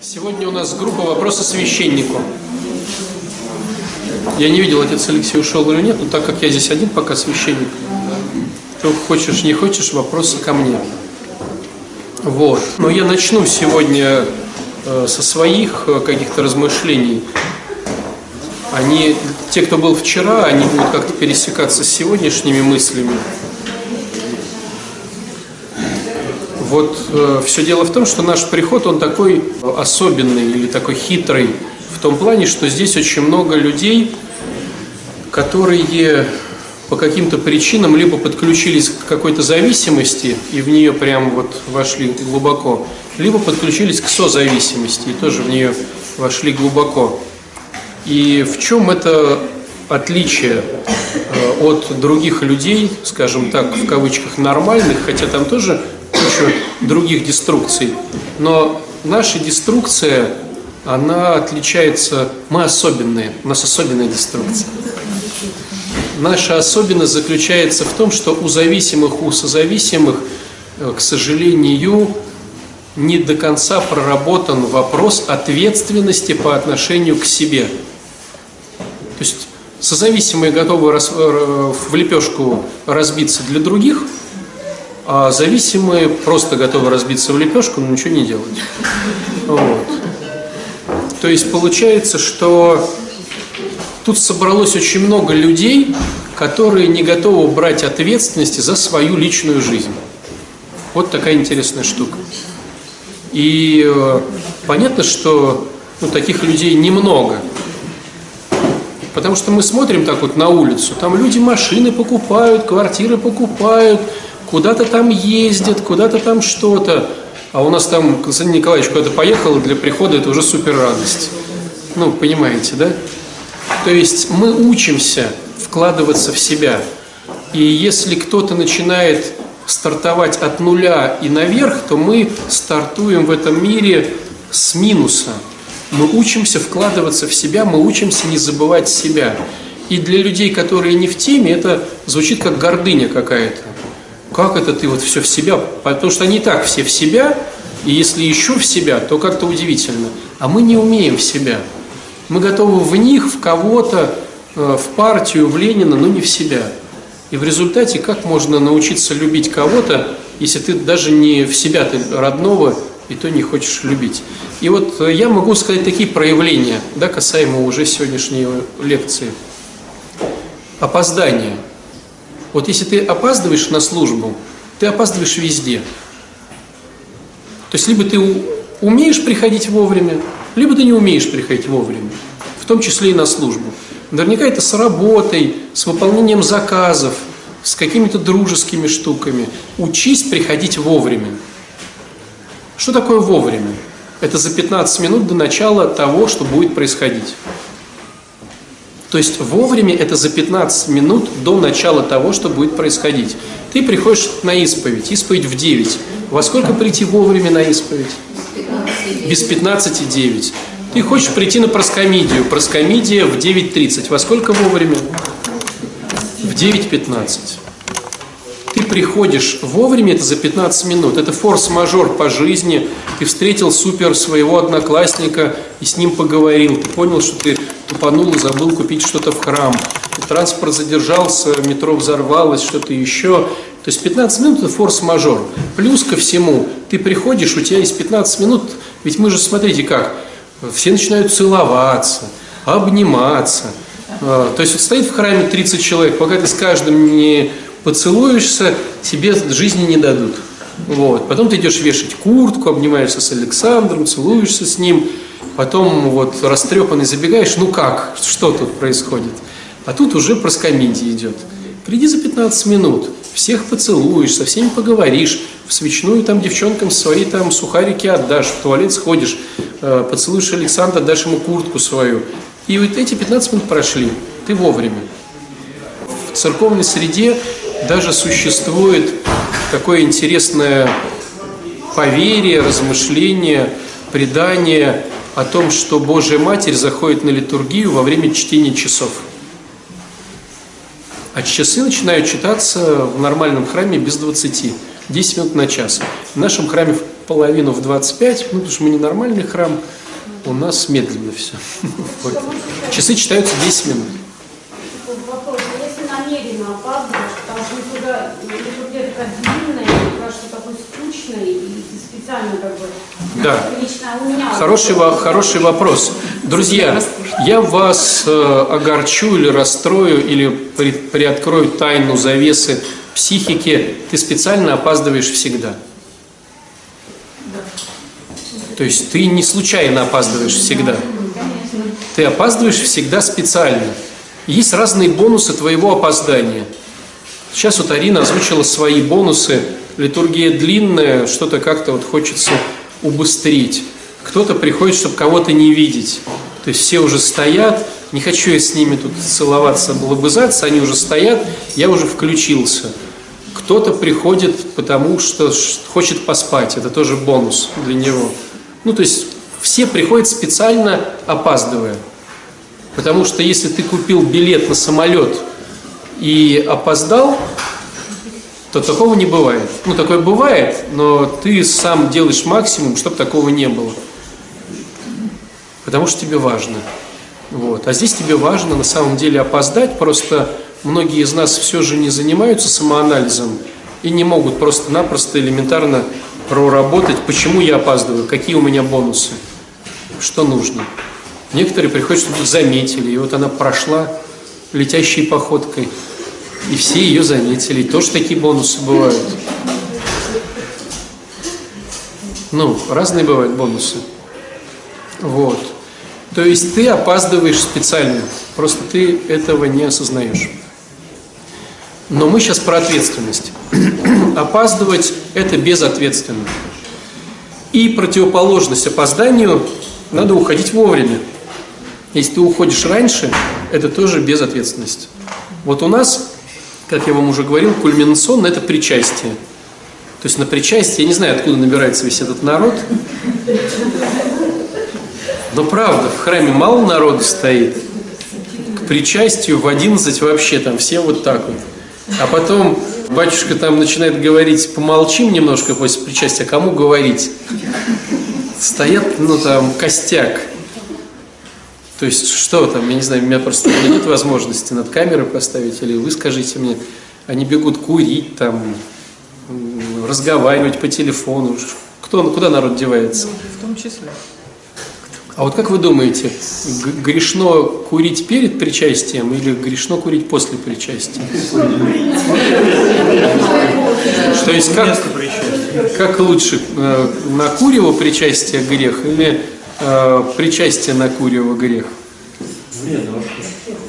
Сегодня у нас группа «Вопросы священнику». Я не видел, отец Алексей ушел или нет, но так как я здесь один пока священник, то хочешь, не хочешь, вопросы ко мне. Вот. Но я начну сегодня э, со своих э, каких-то размышлений. Они, те, кто был вчера, они будут как-то пересекаться с сегодняшними мыслями. Вот э, все дело в том, что наш приход, он такой особенный или такой хитрый в том плане, что здесь очень много людей, которые по каким-то причинам либо подключились к какой-то зависимости и в нее прям вот вошли глубоко, либо подключились к созависимости и тоже в нее вошли глубоко. И в чем это отличие э, от других людей, скажем так, в кавычках нормальных, хотя там тоже куча других деструкций, но наша деструкция, она отличается, мы особенные, у нас особенная деструкция. Наша особенность заключается в том, что у зависимых, у созависимых, э, к сожалению, не до конца проработан вопрос ответственности по отношению к себе. То есть созависимые готовы э, в лепешку разбиться для других, а зависимые просто готовы разбиться в лепешку, но ничего не делать. Вот. То есть получается, что тут собралось очень много людей, которые не готовы брать ответственности за свою личную жизнь. Вот такая интересная штука. И э, понятно, что ну, таких людей немного. Потому что мы смотрим так вот на улицу, там люди машины покупают, квартиры покупают, куда-то там ездят, куда-то там что-то. А у нас там Константин Николаевич куда-то поехал, для прихода это уже супер радость. Ну, понимаете, да? То есть мы учимся вкладываться в себя. И если кто-то начинает стартовать от нуля и наверх, то мы стартуем в этом мире с минуса. Мы учимся вкладываться в себя, мы учимся не забывать себя. И для людей, которые не в теме, это звучит как гордыня какая-то. Как это ты вот все в себя? Потому что они и так все в себя, и если еще в себя, то как-то удивительно. А мы не умеем в себя. Мы готовы в них, в кого-то, э, в партию, в Ленина, но не в себя. И в результате как можно научиться любить кого-то, если ты даже не в себя ты родного, и то не хочешь любить. И вот э, я могу сказать такие проявления, да, касаемо уже сегодняшней лекции. Опоздание. Вот если ты опаздываешь на службу, ты опаздываешь везде. То есть либо ты умеешь приходить вовремя, либо ты не умеешь приходить вовремя, в том числе и на службу. Наверняка это с работой, с выполнением заказов, с какими-то дружескими штуками. Учись приходить вовремя. Что такое вовремя? Это за 15 минут до начала того, что будет происходить. То есть вовремя это за 15 минут до начала того, что будет происходить. Ты приходишь на исповедь, исповедь в 9. Во сколько прийти вовремя на исповедь? Без 15 9. Ты хочешь прийти на проскомидию, проскомидия в 9.30. Во сколько вовремя? В 9.15 ты приходишь вовремя, это за 15 минут, это форс-мажор по жизни, ты встретил супер своего одноклассника и с ним поговорил, ты понял, что ты тупанул и забыл купить что-то в храм, транспорт задержался, метро взорвалось, что-то еще, то есть 15 минут это форс-мажор. Плюс ко всему, ты приходишь, у тебя есть 15 минут, ведь мы же, смотрите как, все начинают целоваться, обниматься. А, то есть стоит в храме 30 человек, пока ты с каждым не поцелуешься, тебе жизни не дадут. Вот. Потом ты идешь вешать куртку, обнимаешься с Александром, целуешься с ним, потом вот растрепанный забегаешь, ну как, что тут происходит? А тут уже проскомидия идет. Приди за 15 минут, всех поцелуешь, со всеми поговоришь, в свечную там девчонкам свои там сухарики отдашь, в туалет сходишь, э, поцелуешь Александра, дашь ему куртку свою. И вот эти 15 минут прошли, ты вовремя. В церковной среде даже существует такое интересное поверие, размышление, предание о том, что Божья Матерь заходит на литургию во время чтения часов. А часы начинают читаться в нормальном храме без 20, 10 минут на час. В нашем храме половину в 25, ну, потому что мы не нормальный храм, у нас медленно все. Часы читаются 10 минут. Специально как бы... Да. Лично у меня... Хороший, хороший вопрос. Друзья, я вас э, огорчу или расстрою, или при- приоткрою тайну завесы психики. Ты специально опаздываешь всегда. То есть ты не случайно опаздываешь всегда. Ты опаздываешь всегда специально. Есть разные бонусы твоего опоздания. Сейчас вот Арина озвучила свои бонусы. Литургия длинная, что-то как-то вот хочется убыстрить. Кто-то приходит, чтобы кого-то не видеть. То есть все уже стоят, не хочу я с ними тут целоваться, лобызаться, они уже стоят, я уже включился. Кто-то приходит, потому что хочет поспать, это тоже бонус для него. Ну, то есть все приходят специально опаздывая. Потому что если ты купил билет на самолет и опоздал, то такого не бывает. Ну, такое бывает, но ты сам делаешь максимум, чтобы такого не было. Потому что тебе важно. Вот. А здесь тебе важно на самом деле опоздать, просто многие из нас все же не занимаются самоанализом и не могут просто-напросто элементарно проработать, почему я опаздываю, какие у меня бонусы, что нужно. Некоторые приходят, чтобы заметили, и вот она прошла летящей походкой, и все ее заметили, и тоже такие бонусы бывают. Ну, разные бывают бонусы. Вот. То есть ты опаздываешь специально, просто ты этого не осознаешь. Но мы сейчас про ответственность. Опаздывать – это безответственно. И противоположность опозданию – надо уходить вовремя. Если ты уходишь раньше, это тоже безответственность. Вот у нас, как я вам уже говорил, кульминационно – это причастие. То есть на причастие, я не знаю, откуда набирается весь этот народ, но правда, в храме мало народу стоит. К причастию в 11 вообще там все вот так вот. А потом батюшка там начинает говорить, помолчим немножко после причастия, кому говорить? Стоят, ну там, костяк. То есть что там, я не знаю, у меня просто нет возможности над камерой поставить, или вы скажите мне, они бегут курить там, разговаривать по телефону. Кто, куда народ девается? В том числе. А вот как вы думаете, г- грешно курить перед причастием или грешно курить после причастия? То есть как, как лучше, э, на курево причастие грех или э, причастие на курево грех?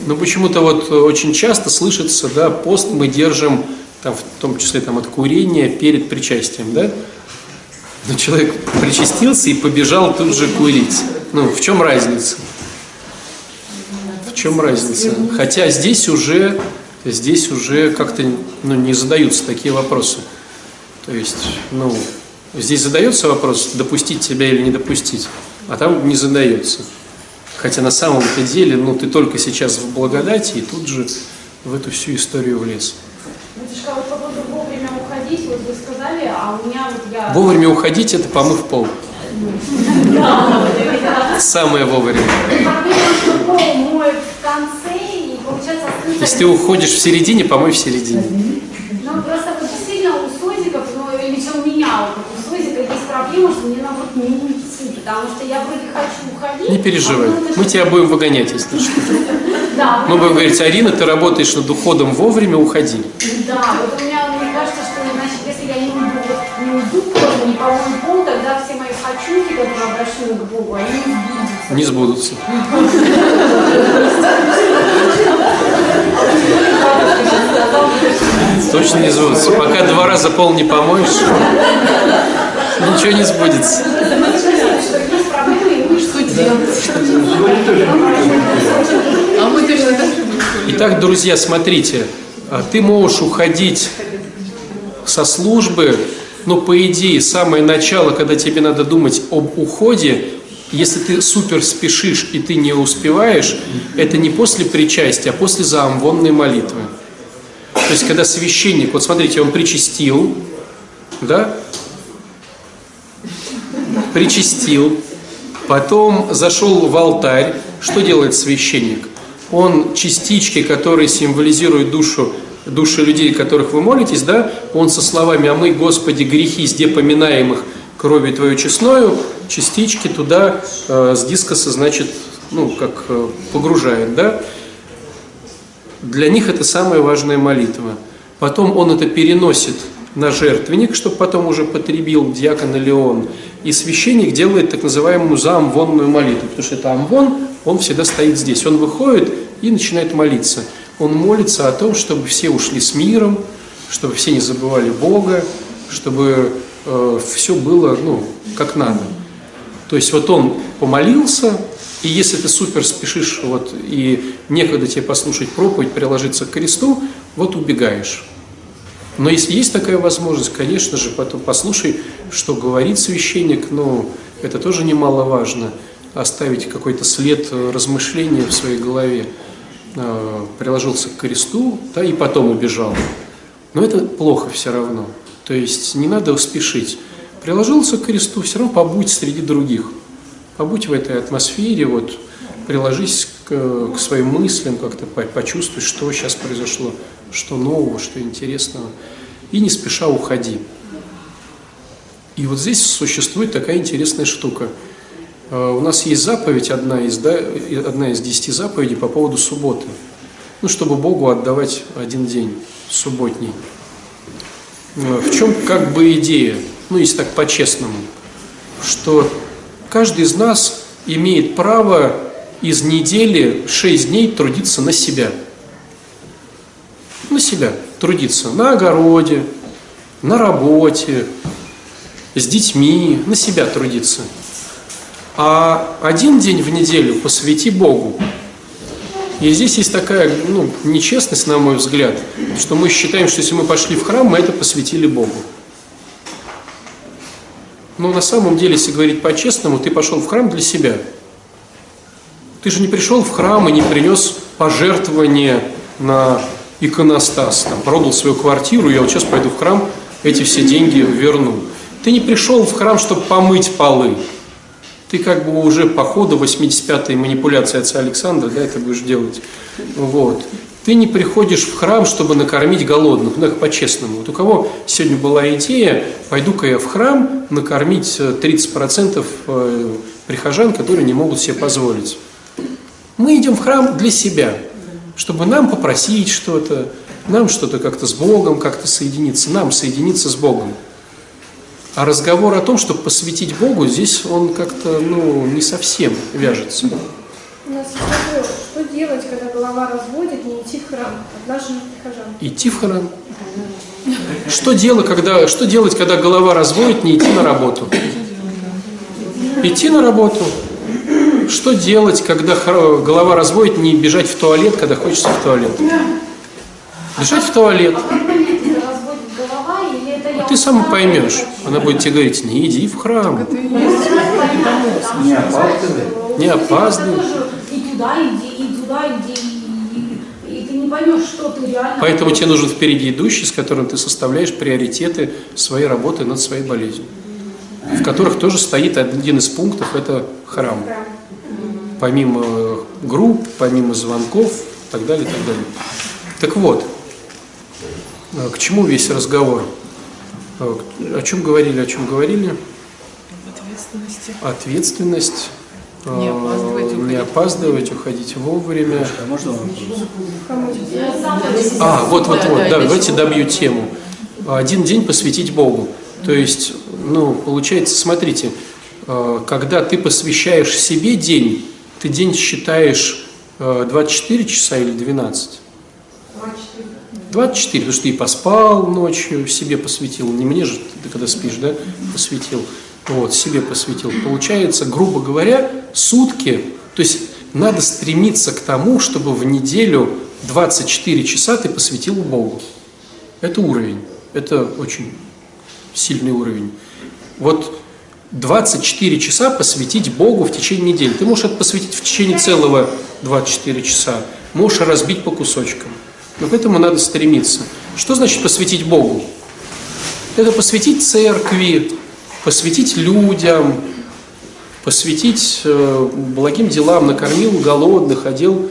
Ну почему-то вот очень часто слышится, да, пост мы держим, там, в том числе там, от курения перед причастием, да? Но человек причастился и побежал тут же курить. Ну, в чем разница? В чем разница? Хотя здесь уже, здесь уже как-то ну, не задаются такие вопросы. То есть, ну, здесь задается вопрос, допустить тебя или не допустить, а там не задается. Хотя на самом-то деле, ну, ты только сейчас в благодати и тут же в эту всю историю влез. Батюшка, вот по поводу вовремя уходить, вот вы сказали, а у меня вот я... Вовремя уходить – это помыв пол. Самое вовремя. Если ты уходишь в середине, помой в середине. Ну, просто действительно у Созиков, у меня, вот у Созика есть проблема, что мне надо вот не уйти, потому что я вроде хочу уходить. Не переживай, а мы тебя будем выгонять, если что. Да, Мы будем говорить, Арина, ты работаешь над уходом вовремя, уходи. Да, вот у меня, мне кажется, что, значит, если я не уйду, не уйду не помою пол, тогда все мои хочухи, которые обращены к Богу, они не сбудутся. Не сбудутся. Точно не сбудутся. Пока два раза пол не помоешь, ничего не сбудется. А. Итак, друзья, смотрите, а ты можешь уходить со службы, но по идее самое начало, когда тебе надо думать об уходе, если ты супер спешишь и ты не успеваешь, это не после причастия, а после заамвонной молитвы. То есть, когда священник, вот смотрите, он причастил, да, причастил, потом зашел в алтарь. Что делает священник? Он частички, которые символизируют душу, души людей, которых вы молитесь, да, он со словами «А мы, Господи, грехи, сде поминаемых кровью Твою честною», частички туда э, с дискоса, значит, ну, как э, погружает, да. Для них это самая важная молитва. Потом он это переносит на жертвенник, чтобы потом уже потребил диакон или он. И священник делает так называемую заамвонную молитву, потому что это амвон, он всегда стоит здесь. Он выходит и начинает молиться. Он молится о том, чтобы все ушли с миром, чтобы все не забывали Бога, чтобы э, все было ну, как надо. То есть вот он помолился, и если ты супер спешишь вот, и некогда тебе послушать проповедь, приложиться к кресту, вот убегаешь. Но если есть такая возможность, конечно же, потом послушай, что говорит священник, но это тоже немаловажно, оставить какой-то след размышления в своей голове. А, приложился к кресту, да, и потом убежал. Но это плохо все равно. То есть не надо спешить. Приложился к кресту, все равно побудь среди других. Побудь в этой атмосфере, вот, приложись к, к своим мыслям, как-то почувствуй, что сейчас произошло что нового, что интересного, и не спеша уходи. И вот здесь существует такая интересная штука. А, у нас есть заповедь, одна из, да, одна из десяти заповедей по поводу субботы. Ну, чтобы Богу отдавать один день субботний. А, в чем как бы идея, ну, если так по-честному, что каждый из нас имеет право из недели шесть дней трудиться на себя – на себя трудиться на огороде, на работе, с детьми, на себя трудиться. А один день в неделю посвяти Богу. И здесь есть такая ну, нечестность, на мой взгляд, что мы считаем, что если мы пошли в храм, мы это посвятили Богу. Но на самом деле, если говорить по-честному, ты пошел в храм для себя. Ты же не пришел в храм и не принес пожертвование на иконостас, там, продал свою квартиру, я вот сейчас пойду в храм, эти все деньги верну. Ты не пришел в храм, чтобы помыть полы. Ты как бы уже по ходу 85-й манипуляции отца Александра, да, это будешь делать. Вот. Ты не приходишь в храм, чтобы накормить голодных, ну, по-честному. Вот у кого сегодня была идея, пойду-ка я в храм накормить 30% э, э, прихожан, которые не могут себе позволить. Мы идем в храм для себя чтобы нам попросить что-то, нам что-то как-то с Богом, как-то соединиться, нам соединиться с Богом. А разговор о том, чтобы посвятить Богу, здесь он как-то ну, не совсем вяжется. У нас есть что делать, когда голова разводит, не идти в храм, от наших прихожан? Идти в храм. Что, делать, когда, что делать, когда голова разводит, не идти на работу? Идти на работу. Что делать, когда голова разводит, не бежать в туалет, когда хочется в туалет? Бежать в туалет. А ты сам поймешь. Она будет тебе говорить, не иди в храм. Не опаздывай. Не опаздывай. И туда иди, и туда иди, и ты не поймешь, что ты реально... Поэтому тебе нужен впереди идущий, с которым ты составляешь приоритеты своей работы над своей болезнью. В которых тоже стоит один из пунктов, это храм помимо групп, помимо звонков и так далее, и так далее. Так вот, э, к чему весь разговор? Э, о чем говорили, о чем говорили? Ответственности. Ответственность. Э, не опаздывать, уходить, не опаздывать, уходить вовремя. А можно? А, вот, вот, вот, да, давайте добью тему. Один день посвятить Богу. То есть, ну, получается, смотрите, когда ты посвящаешь себе день, ты день считаешь 24 э, часа или 12? 24. 24, потому что ты и поспал ночью, себе посвятил, не мне же, ты когда спишь, да, посвятил, вот, себе посвятил. Получается, грубо говоря, сутки, то есть надо стремиться к тому, чтобы в неделю 24 часа ты посвятил Богу. Это уровень, это очень сильный уровень. Вот 24 часа посвятить Богу в течение недели. Ты можешь это посвятить в течение целого 24 часа, можешь разбить по кусочкам. Но к этому надо стремиться. Что значит посвятить Богу? Это посвятить церкви, посвятить людям, посвятить э, благим делам, накормил голодных, одел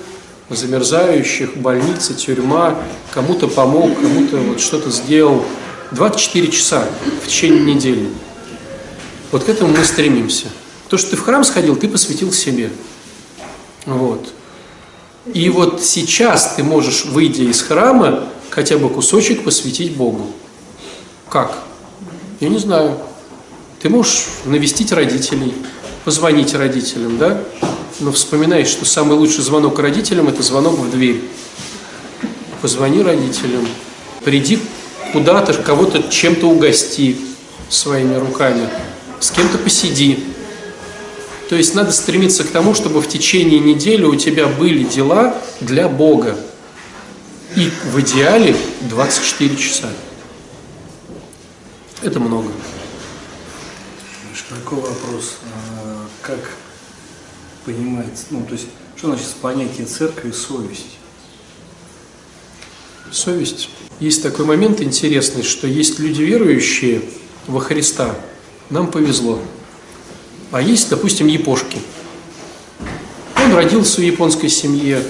замерзающих, больница, тюрьма, кому-то помог, кому-то вот что-то сделал. 24 часа в течение недели. Вот к этому мы стремимся. То, что ты в храм сходил, ты посвятил себе. Вот. И вот сейчас ты можешь, выйдя из храма, хотя бы кусочек посвятить Богу. Как? Я не знаю. Ты можешь навестить родителей, позвонить родителям, да? Но вспоминай, что самый лучший звонок родителям – это звонок в дверь. Позвони родителям, приди куда-то, кого-то чем-то угости своими руками, с кем-то посиди. То есть надо стремиться к тому, чтобы в течение недели у тебя были дела для Бога. И в идеале 24 часа. Это много. Такой вопрос. А, как понимается, ну, то есть, что значит понятие церкви совесть? Совесть. Есть такой момент интересный, что есть люди верующие во Христа. Нам повезло. А есть, допустим, япошки. Он родился в японской семье,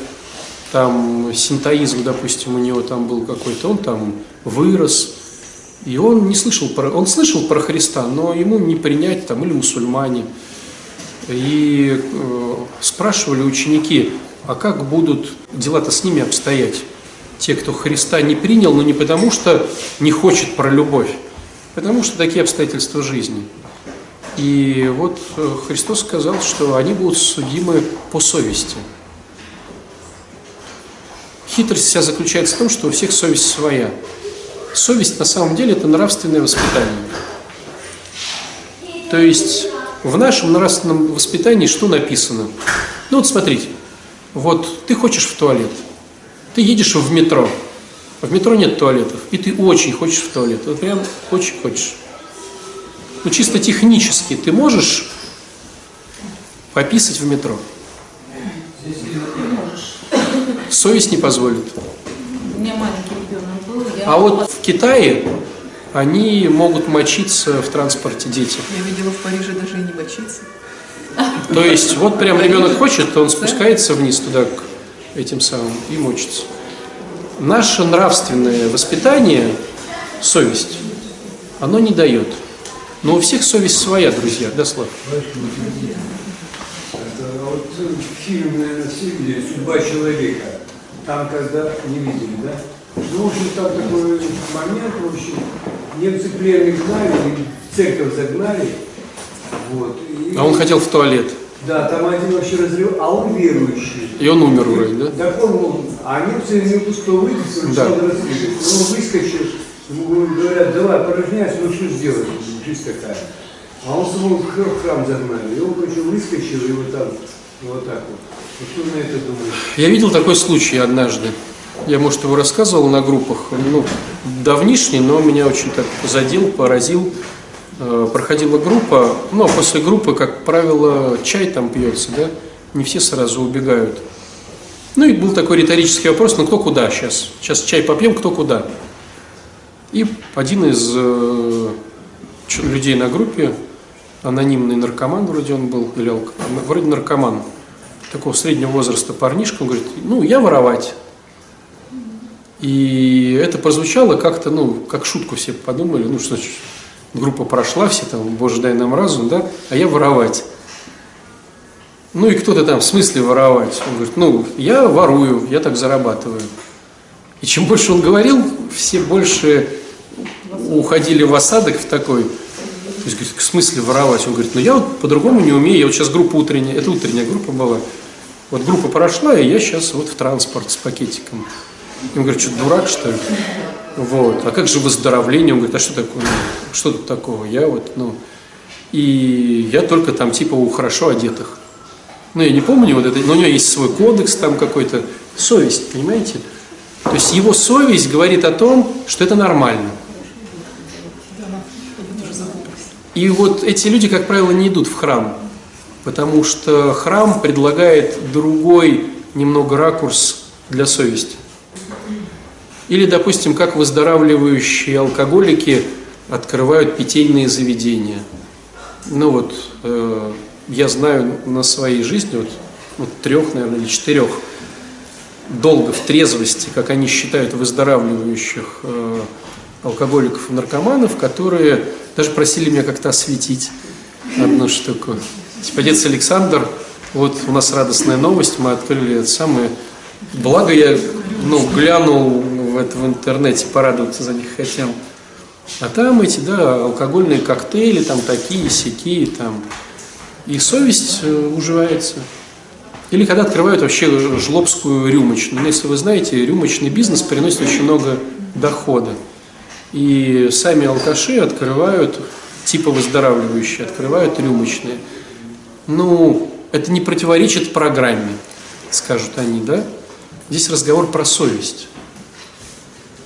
там синтоизм, допустим, у него там был какой-то, он там вырос, и он не слышал про, он слышал про Христа, но ему не принять там или мусульмане. И э, спрашивали ученики, а как будут дела-то с ними обстоять? Те, кто Христа не принял, но не потому, что не хочет про любовь, потому что такие обстоятельства жизни. И вот э, Христос сказал, что они будут судимы по совести. Хитрость вся заключается в том, что у всех совесть своя. Совесть на самом деле это нравственное воспитание. То есть в нашем нравственном воспитании что написано? Ну вот смотрите, вот ты хочешь в туалет, ты едешь в метро, в метро нет туалетов, и ты очень хочешь в туалет, вот прям очень хочешь. Ну чисто технически ты можешь пописать в метро? Совесть не позволит. У меня маленький ребенок был. Я А вот в Китае они могут мочиться в транспорте дети. Я видела в Париже даже и не бочиться. То есть вот прям ребенок хочет, он спускается вниз туда к этим самым и мочится. Наше нравственное воспитание, совесть, оно не дает. Но у всех совесть своя, друзья, да, Слав? Это вот фильм, наверное, видели «Судьба человека». Там, когда не видели, да? Ну, в общем, там такой момент, в общем, немцы пленных гнали, и в церковь загнали. Вот. И, А он хотел в туалет. Да, там один вообще разрыв, а он верующий. И он умер вроде, да? Так он, мол, а немцы не пустого выйти, он Да. разрывать. Он выскочил, ему говорят, давай, порожняйся, ну что сделать, жизнь такая. А он самого в хр- в храм загнали, и он, короче, выскочил, и вот так, вот так вот. Вот что на это думаешь? Я видел такой случай однажды. Я, может, его рассказывал на группах. Ну, давнишний, но меня очень так задел, поразил. Э, Проходила группа, ну, а после группы, как правило, чай там пьется, да? Не все сразу убегают. Ну, и был такой риторический вопрос, ну, кто куда сейчас? Сейчас чай попьем, кто куда? И один из э, людей на группе, анонимный наркоман вроде он был, или вроде наркоман, такого среднего возраста парнишка, он говорит, ну, я воровать. И это прозвучало как-то, ну, как шутку все подумали, ну, что ж, группа прошла, все там, боже, дай нам разум, да, а я воровать. Ну, и кто-то там, в смысле воровать? Он говорит, ну, я ворую, я так зарабатываю. И чем больше он говорил, все больше уходили в осадок в такой, то есть, говорит, в смысле воровать? Он говорит, ну я вот по-другому не умею, я вот сейчас группа утренняя, это утренняя группа была, вот группа прошла, и я сейчас вот в транспорт с пакетиком. Он говорит, что дурак, что ли? Вот. А как же выздоровление? Он говорит, а что такое? Что тут такого? Я вот, ну... И я только там типа у хорошо одетых. Ну, я не помню вот это, но у него есть свой кодекс там какой-то. Совесть, понимаете? То есть его совесть говорит о том, что это нормально. И вот эти люди, как правило, не идут в храм, потому что храм предлагает другой немного ракурс для совести. Или, допустим, как выздоравливающие алкоголики открывают питейные заведения. Ну вот, э, я знаю на своей жизни, вот, вот трех, наверное, или четырех долго в трезвости, как они считают, выздоравливающих э, алкоголиков и наркоманов, которые даже просили меня как-то осветить одну штуку. Типа, отец Александр, вот у нас радостная новость, мы открыли это самое. Благо я ну, глянул в, в интернете, порадоваться за них хотел. А там эти, да, алкогольные коктейли, там такие, сякие, там. И совесть э, уживается. Или когда открывают вообще жлобскую рюмочную. Ну, если вы знаете, рюмочный бизнес приносит очень много дохода. И сами алкаши открывают, типа выздоравливающие, открывают рюмочные. Ну, это не противоречит программе, скажут они, да? Здесь разговор про совесть.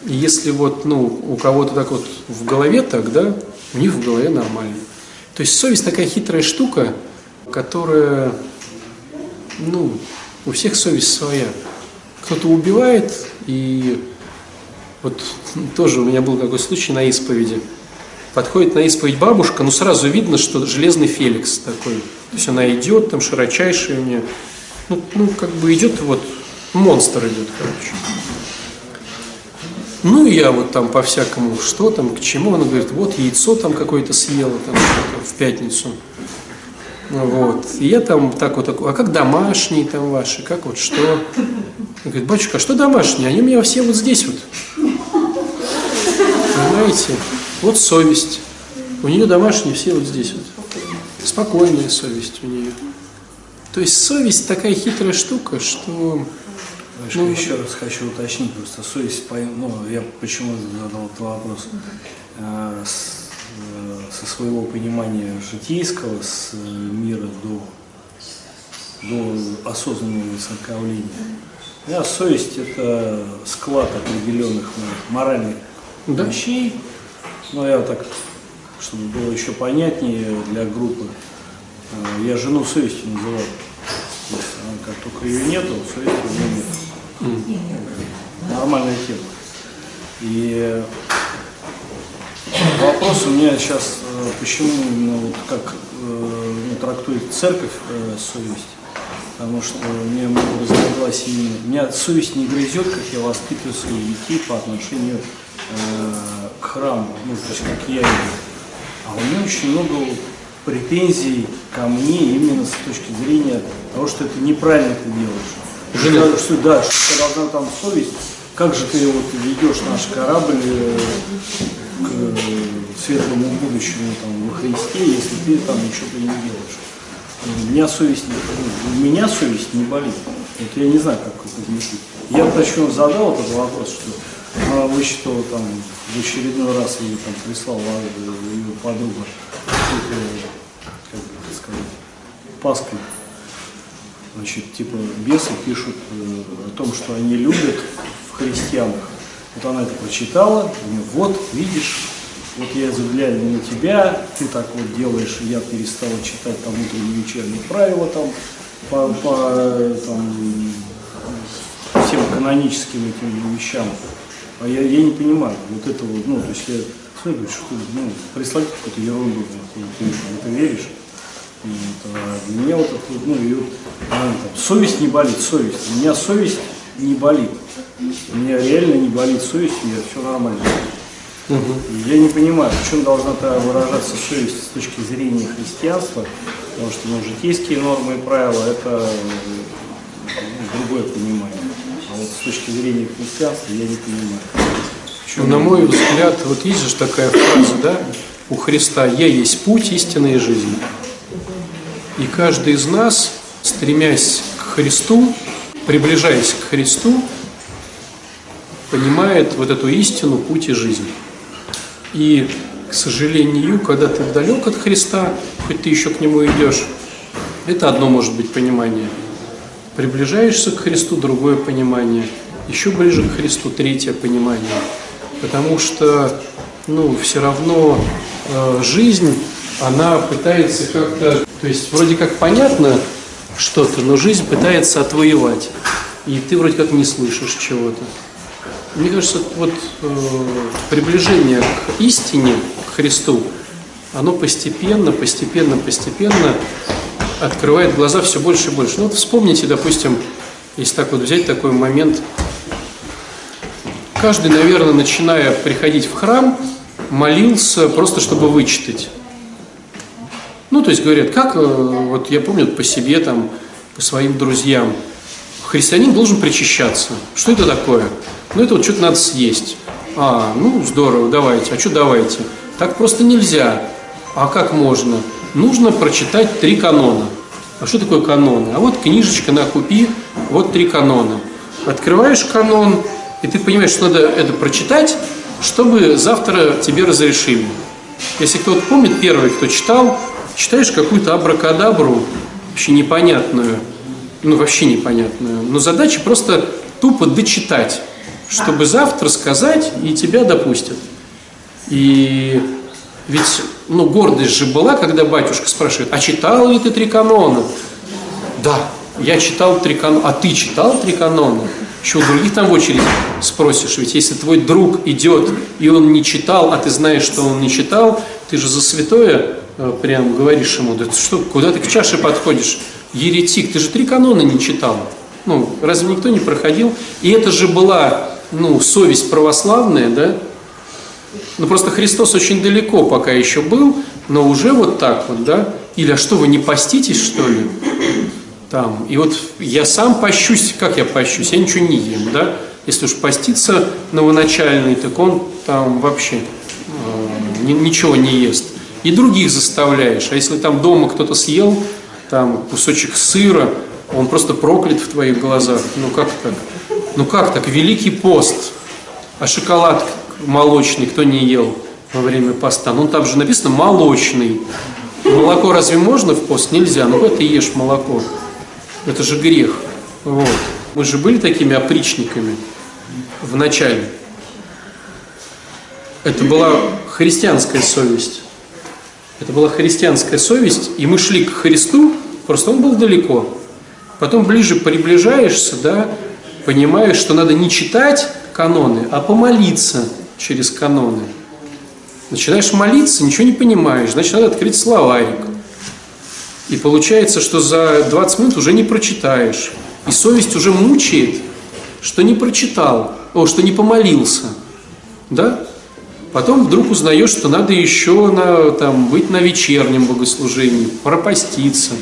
Если вот, ну, у кого-то так вот в голове так, да, у них в голове нормально. То есть совесть такая хитрая штука, которая, ну, у всех совесть своя. Кто-то убивает, и вот тоже у меня был такой случай на исповеди. Подходит на исповедь бабушка, ну сразу видно, что железный Феликс такой. То есть она идет, там широчайшая у нее. Ну, ну как бы идет вот, монстр идет, короче. Ну, и я вот там по-всякому, что там, к чему, она говорит, вот яйцо там какое-то съела там в пятницу. Вот. И я там так вот, а как домашние там ваши, как вот что? Он говорит, батюшка, а что домашние? Они у меня все вот здесь вот. Понимаете? Вот совесть. У нее домашние все вот здесь вот. Спокойная совесть у нее. То есть совесть такая хитрая штука, что Мышка, ну, еще раз хочу уточнить, просто совесть, ну, я почему задал этот вопрос, э, с, э, со своего понимания житейского, с мира до, до осознанного высоковления. Меня совесть – это склад определенных моральных да? вещей, но я так, чтобы было еще понятнее для группы, э, я жену совестью называю. Как только ее нету, совести у меня нет. Нормальная тема. И вопрос у меня сейчас, э, почему именно вот как э, ну, трактует церковь э, совесть, потому что меня много разногласий. Меня совесть не грызет, как я воспитываю своих детей по отношению э, к храму, ну, то есть как я его. А у меня очень много претензий ко мне именно с точки зрения того, что это неправильно ты делаешь. Жена. Что, да, что должна там совесть, как же ты вот ведешь наш корабль э, к э, светлому будущему там, во Христе, если ты там ничего не делаешь. У меня совесть не, у меня совесть не болит. Вот я не знаю, как это объяснить. Я почему задал этот вопрос, что она высчитала там в очередной раз ее там прислала ее подруга, как бы сказать, паской Значит, типа бесы пишут э, о том, что они любят в христианах. Вот она это прочитала, и вот, видишь, вот я заглянул на тебя, ты так вот делаешь, я перестала читать там утренние вечерние правила там, по, по там, всем каноническим этим вещам. А я, я не понимаю, вот это вот, ну, то есть я смотрю, что, ну, прислать какую-то ерунду, ты, ты, ты, ты веришь? Вот, меня вот это, ну, и вот, там, совесть не болит, совесть. У меня совесть не болит. У меня реально не болит совесть, у меня все нормально. Угу. Я не понимаю, в чем должна выражаться совесть с точки зрения христианства, потому что ну, житейские нормы и правила это ну, другое понимание. А вот с точки зрения христианства я не понимаю. Ну, на мой взгляд, вот есть же такая фраза, да, у Христа «Я есть путь, истина и жизнь». И каждый из нас, стремясь к Христу, приближаясь к Христу, понимает вот эту истину, путь и жизнь. И, к сожалению, когда ты далек от Христа, хоть ты еще к Нему идешь, это одно может быть понимание. Приближаешься к Христу, другое понимание. Еще ближе к Христу, третье понимание. Потому что, ну, все равно э, жизнь, она пытается как-то то есть вроде как понятно что-то, но жизнь пытается отвоевать. И ты вроде как не слышишь чего-то. Мне кажется, вот э, приближение к истине, к Христу, оно постепенно, постепенно, постепенно открывает глаза все больше и больше. Ну вот вспомните, допустим, если так вот взять такой момент, каждый, наверное, начиная приходить в храм, молился просто, чтобы вычитать. Ну, то есть говорят, как, э, вот я помню по себе, там, по своим друзьям, христианин должен причащаться. Что это такое? Ну, это вот что-то надо съесть. А, ну, здорово, давайте. А что давайте? Так просто нельзя. А как можно? Нужно прочитать три канона. А что такое каноны? А вот книжечка на купи, вот три канона. Открываешь канон, и ты понимаешь, что надо это прочитать, чтобы завтра тебе разрешили. Если кто-то помнит, первый, кто читал, читаешь какую-то абракадабру, вообще непонятную, ну вообще непонятную, но задача просто тупо дочитать, чтобы завтра сказать, и тебя допустят. И ведь, ну, гордость же была, когда батюшка спрашивает, а читал ли ты три канона? Да, я читал три канона. А ты читал три канона? Еще у других там в очереди спросишь. Ведь если твой друг идет, и он не читал, а ты знаешь, что он не читал, ты же за святое прям говоришь ему, да что, куда ты к чаше подходишь? Еретик, ты же три канона не читал. Ну, разве никто не проходил? И это же была, ну, совесть православная, да? Ну, просто Христос очень далеко пока еще был, но уже вот так вот, да? Или, а что, вы не поститесь, что ли? Там. И вот я сам пощусь, как я пощусь? Я ничего не ем, да? Если уж поститься новоначальный, так он там вообще э, ничего не ест. И других заставляешь. А если там дома кто-то съел, там кусочек сыра, он просто проклят в твоих глазах. Ну как так? Ну как так? Великий пост. А шоколад молочный кто не ел во время поста? Ну там же написано молочный. Молоко разве можно в пост? Нельзя. Ну куда ты ешь молоко? Это же грех. Вот. Мы же были такими опричниками в начале. Это была христианская совесть. Это была христианская совесть, и мы шли к Христу, просто он был далеко. Потом ближе приближаешься, да, понимаешь, что надо не читать каноны, а помолиться через каноны. Начинаешь молиться, ничего не понимаешь, значит, надо открыть словарик. И получается, что за 20 минут уже не прочитаешь. И совесть уже мучает, что не прочитал, о, что не помолился. Да? Потом вдруг узнаешь, что надо еще на, там, быть на вечернем богослужении, пропаститься.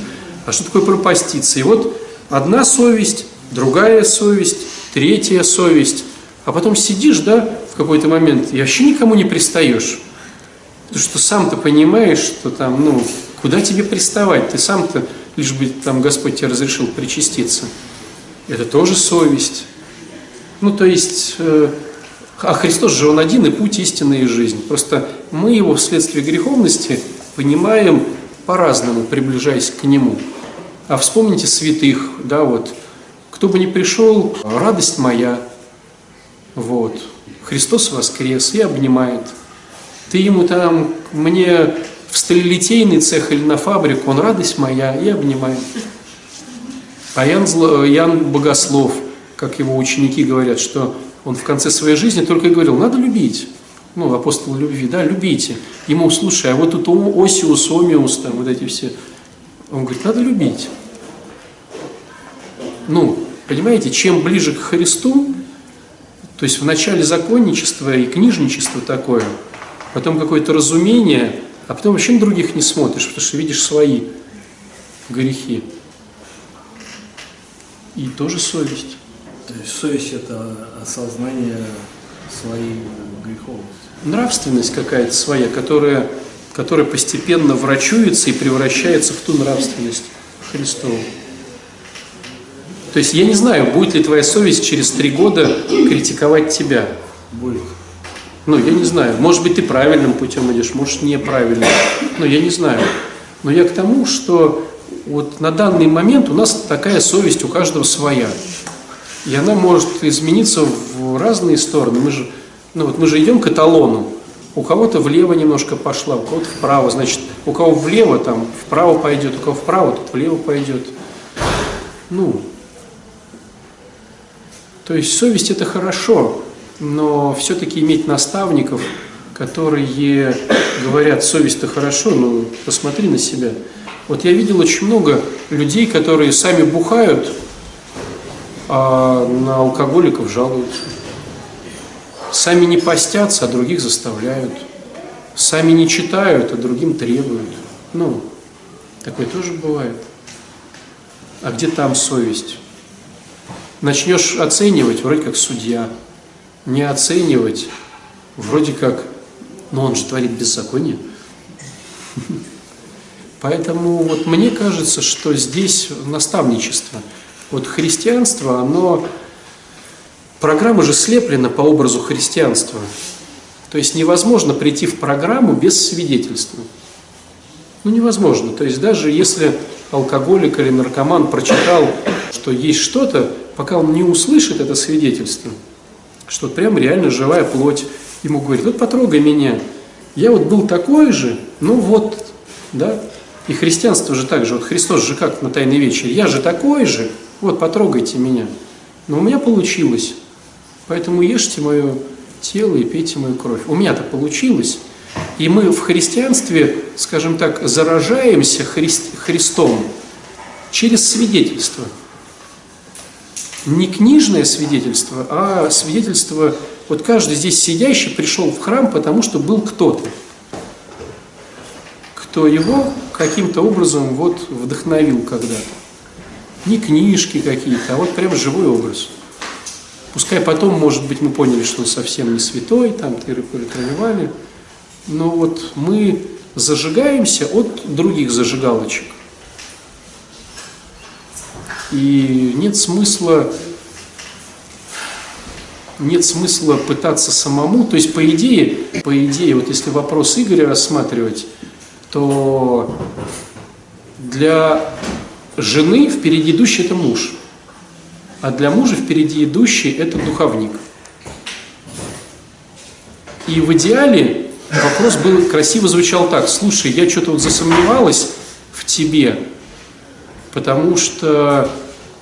А что такое пропаститься? И вот одна совесть, другая совесть, третья совесть. А потом сидишь, да, в какой-то момент, и вообще никому не пристаешь. Потому что сам ты понимаешь, что там, ну, Куда тебе приставать? Ты сам-то, лишь бы там Господь тебе разрешил причаститься. Это тоже совесть. Ну, то есть, э, а Христос же Он один и путь истины и жизнь. Просто мы его вследствие греховности понимаем по-разному, приближаясь к Нему. А вспомните святых, да, вот, кто бы ни пришел, радость моя, вот, Христос воскрес и обнимает. Ты ему там, мне в сталелитейный цех или на фабрику, он радость моя и обнимает. А Ян, Ян Богослов, как его ученики говорят, что он в конце своей жизни только и говорил, надо любить. Ну, апостол любви, да, любите. Ему, слушай, а вот тут Осиус, Омиус, там вот эти все. Он говорит, надо любить. Ну, понимаете, чем ближе к Христу, то есть в начале законничества и книжничества такое, потом какое-то разумение, а потом вообще на других не смотришь, потому что видишь свои грехи. И тоже совесть. То есть совесть – это осознание своей греховности. Нравственность какая-то своя, которая, которая постепенно врачуется и превращается в ту нравственность Христову. То есть я не знаю, будет ли твоя совесть через три года критиковать тебя. Будет. Ну, я не знаю. Может быть, ты правильным путем идешь, может, неправильным. Ну, я не знаю. Но я к тому, что вот на данный момент у нас такая совесть у каждого своя. И она может измениться в разные стороны. Мы же, ну вот мы же идем к эталону. У кого-то влево немножко пошла, у кого-то вправо. Значит, у кого влево, там вправо пойдет, у кого вправо, тут влево пойдет. Ну, то есть совесть это хорошо, но все-таки иметь наставников, которые говорят, совесть-то хорошо, но посмотри на себя. Вот я видел очень много людей, которые сами бухают, а на алкоголиков жалуются. Сами не постятся, а других заставляют. Сами не читают, а другим требуют. Ну, такое тоже бывает. А где там совесть? Начнешь оценивать, вроде как судья. Не оценивать, вроде как, ну он же творит беззаконие. Поэтому вот мне кажется, что здесь наставничество. Вот христианство, оно, программа же слеплена по образу христианства. То есть невозможно прийти в программу без свидетельства. Ну невозможно. То есть даже если алкоголик или наркоман прочитал, что есть что-то, пока он не услышит это свидетельство, что прям реально живая плоть ему говорит, вот потрогай меня, я вот был такой же, ну вот, да, и христианство же так же, вот Христос же как на Тайной вечере, я же такой же, вот потрогайте меня. Но у меня получилось, поэтому ешьте мое тело и пейте мою кровь. У меня-то получилось. И мы в христианстве, скажем так, заражаемся Христ, Христом через свидетельство. Не книжное свидетельство, а свидетельство, вот каждый здесь сидящий пришел в храм, потому что был кто-то, кто его каким-то образом вот вдохновил когда-то. Не книжки какие-то, а вот прям живой образ. Пускай потом, может быть, мы поняли, что он совсем не святой, там тыры-пыры тролливали, но вот мы зажигаемся от других зажигалочек. И нет смысла нет смысла пытаться самому, то есть по идее, по идее, вот если вопрос Игоря рассматривать, то для жены впереди идущий это муж, а для мужа впереди идущий это духовник. И в идеале вопрос был красиво звучал так: слушай, я что-то вот засомневалась в тебе, потому что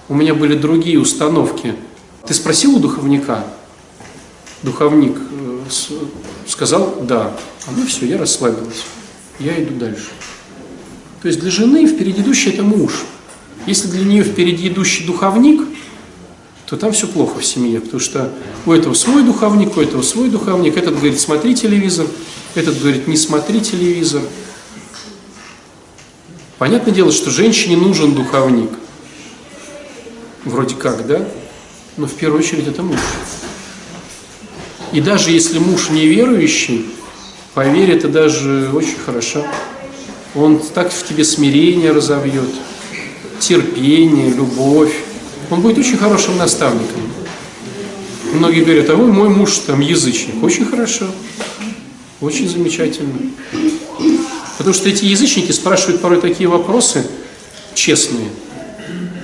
у меня были другие установки. Ты спросил у духовника? Духовник э, сказал да. А ну все, я расслабилась. Я иду дальше. То есть для жены впереди идущий это муж. Если для нее впереди идущий духовник, то там все плохо в семье, потому что у этого свой духовник, у этого свой духовник, этот говорит, смотри телевизор, этот говорит, не смотри телевизор. Понятное дело, что женщине нужен духовник. Вроде как, да? Но в первую очередь это муж. И даже если муж неверующий, поверь, это даже очень хорошо. Он так в тебе смирение разовьет, терпение, любовь. Он будет очень хорошим наставником. Многие говорят, а вы мой муж там язычник. Очень хорошо. Очень замечательно. Потому что эти язычники спрашивают порой такие вопросы честные,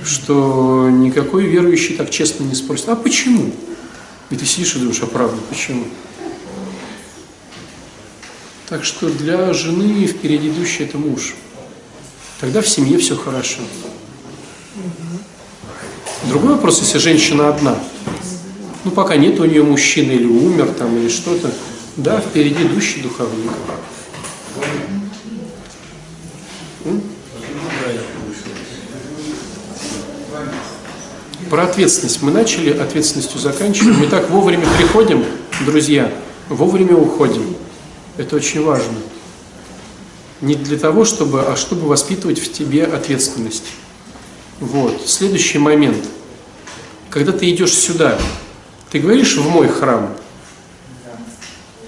что никакой верующий так честно не спросит. А почему? И ты сидишь и думаешь, а правда, почему? Так что для жены впереди идущий это муж. Тогда в семье все хорошо. Другой вопрос, если женщина одна. Ну, пока нет у нее мужчины или умер там, или что-то. Да, впереди идущий духовник. Про ответственность. Мы начали, ответственностью заканчиваем. Мы так вовремя приходим, друзья, вовремя уходим. Это очень важно. Не для того, чтобы, а чтобы воспитывать в тебе ответственность. Вот. Следующий момент. Когда ты идешь сюда, ты говоришь в мой храм.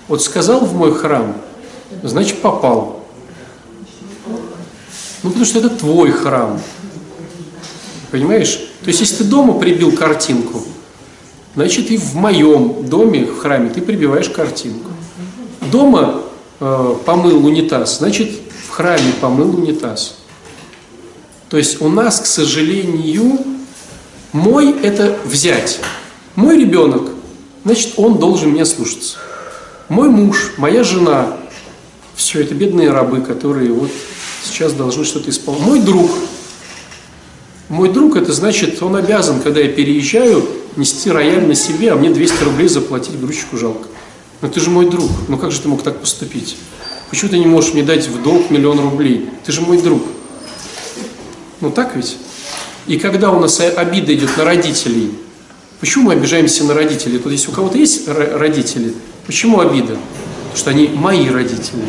Вот сказал в мой храм, значит попал. Ну, потому что это твой храм. Понимаешь? То есть, если ты дома прибил картинку, значит и в моем доме, в храме, ты прибиваешь картинку. Дома э, помыл унитаз, значит в храме помыл унитаз. То есть у нас, к сожалению, мой это взять. Мой ребенок, значит, он должен меня слушаться. Мой муж, моя жена, все это бедные рабы, которые вот сейчас должны что-то исполнять. Мой друг. Мой друг, это значит, он обязан, когда я переезжаю, нести рояль на себе, а мне 200 рублей заплатить грузчику жалко. Но ты же мой друг, ну как же ты мог так поступить? Почему ты не можешь мне дать в долг миллион рублей? Ты же мой друг. Ну так ведь? И когда у нас обида идет на родителей, почему мы обижаемся на родителей? То есть у кого-то есть родители, почему обида? Потому что они мои родители.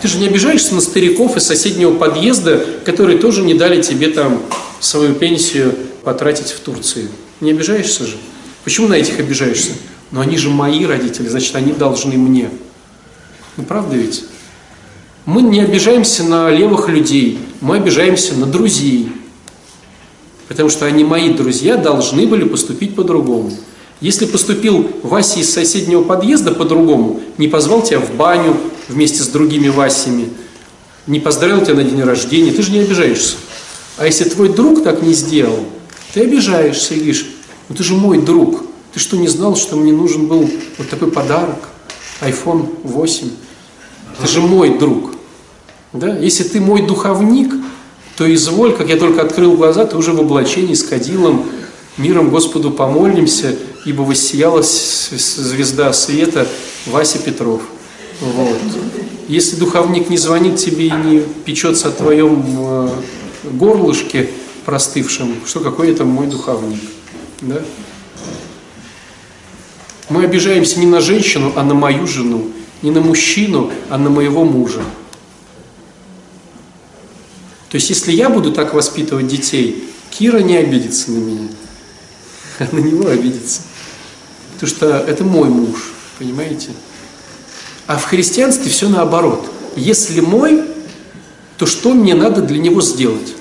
Ты же не обижаешься на стариков из соседнего подъезда, которые тоже не дали тебе там свою пенсию потратить в Турции. Не обижаешься же? Почему на этих обижаешься? Но они же мои родители, значит, они должны мне. Ну, правда ведь? Мы не обижаемся на левых людей, мы обижаемся на друзей. Потому что они, мои друзья, должны были поступить по-другому. Если поступил Вася из соседнего подъезда по-другому, не позвал тебя в баню вместе с другими Васями, не поздравил тебя на день рождения, ты же не обижаешься. А если твой друг так не сделал, ты обижаешься и говоришь, ну ты же мой друг, ты что, не знал, что мне нужен был вот такой подарок, iPhone 8? Ты же мой друг. Да? Если ты мой духовник, то изволь, как я только открыл глаза, ты уже в облачении с кадилом, миром Господу помолимся, ибо воссияла звезда света Вася Петров. Вот. Если духовник не звонит тебе и не печется о твоем э, горлышке простывшем, что какой это мой духовник. Да? Мы обижаемся не на женщину, а на мою жену, не на мужчину, а на моего мужа. То есть, если я буду так воспитывать детей, Кира не обидится на меня, а на него обидится. Потому что это мой муж, понимаете? А в христианстве все наоборот. Если мой, то что мне надо для него сделать?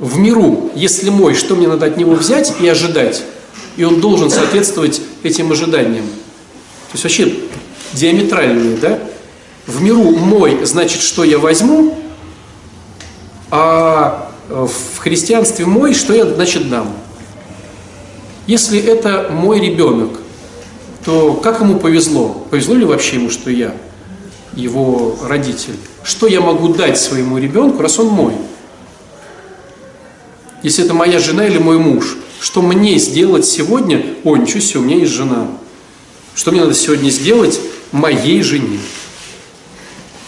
В миру, если мой, что мне надо от него взять и ожидать? И он должен соответствовать этим ожиданиям. То есть вообще диаметральные, да? В миру мой, значит, что я возьму, а в христианстве мой, что я, значит, дам. Если это мой ребенок, то как ему повезло? Повезло ли вообще ему, что я его родитель? Что я могу дать своему ребенку, раз он мой? Если это моя жена или мой муж, что мне сделать сегодня? О, ничего себе, у меня есть жена. Что мне надо сегодня сделать моей жене?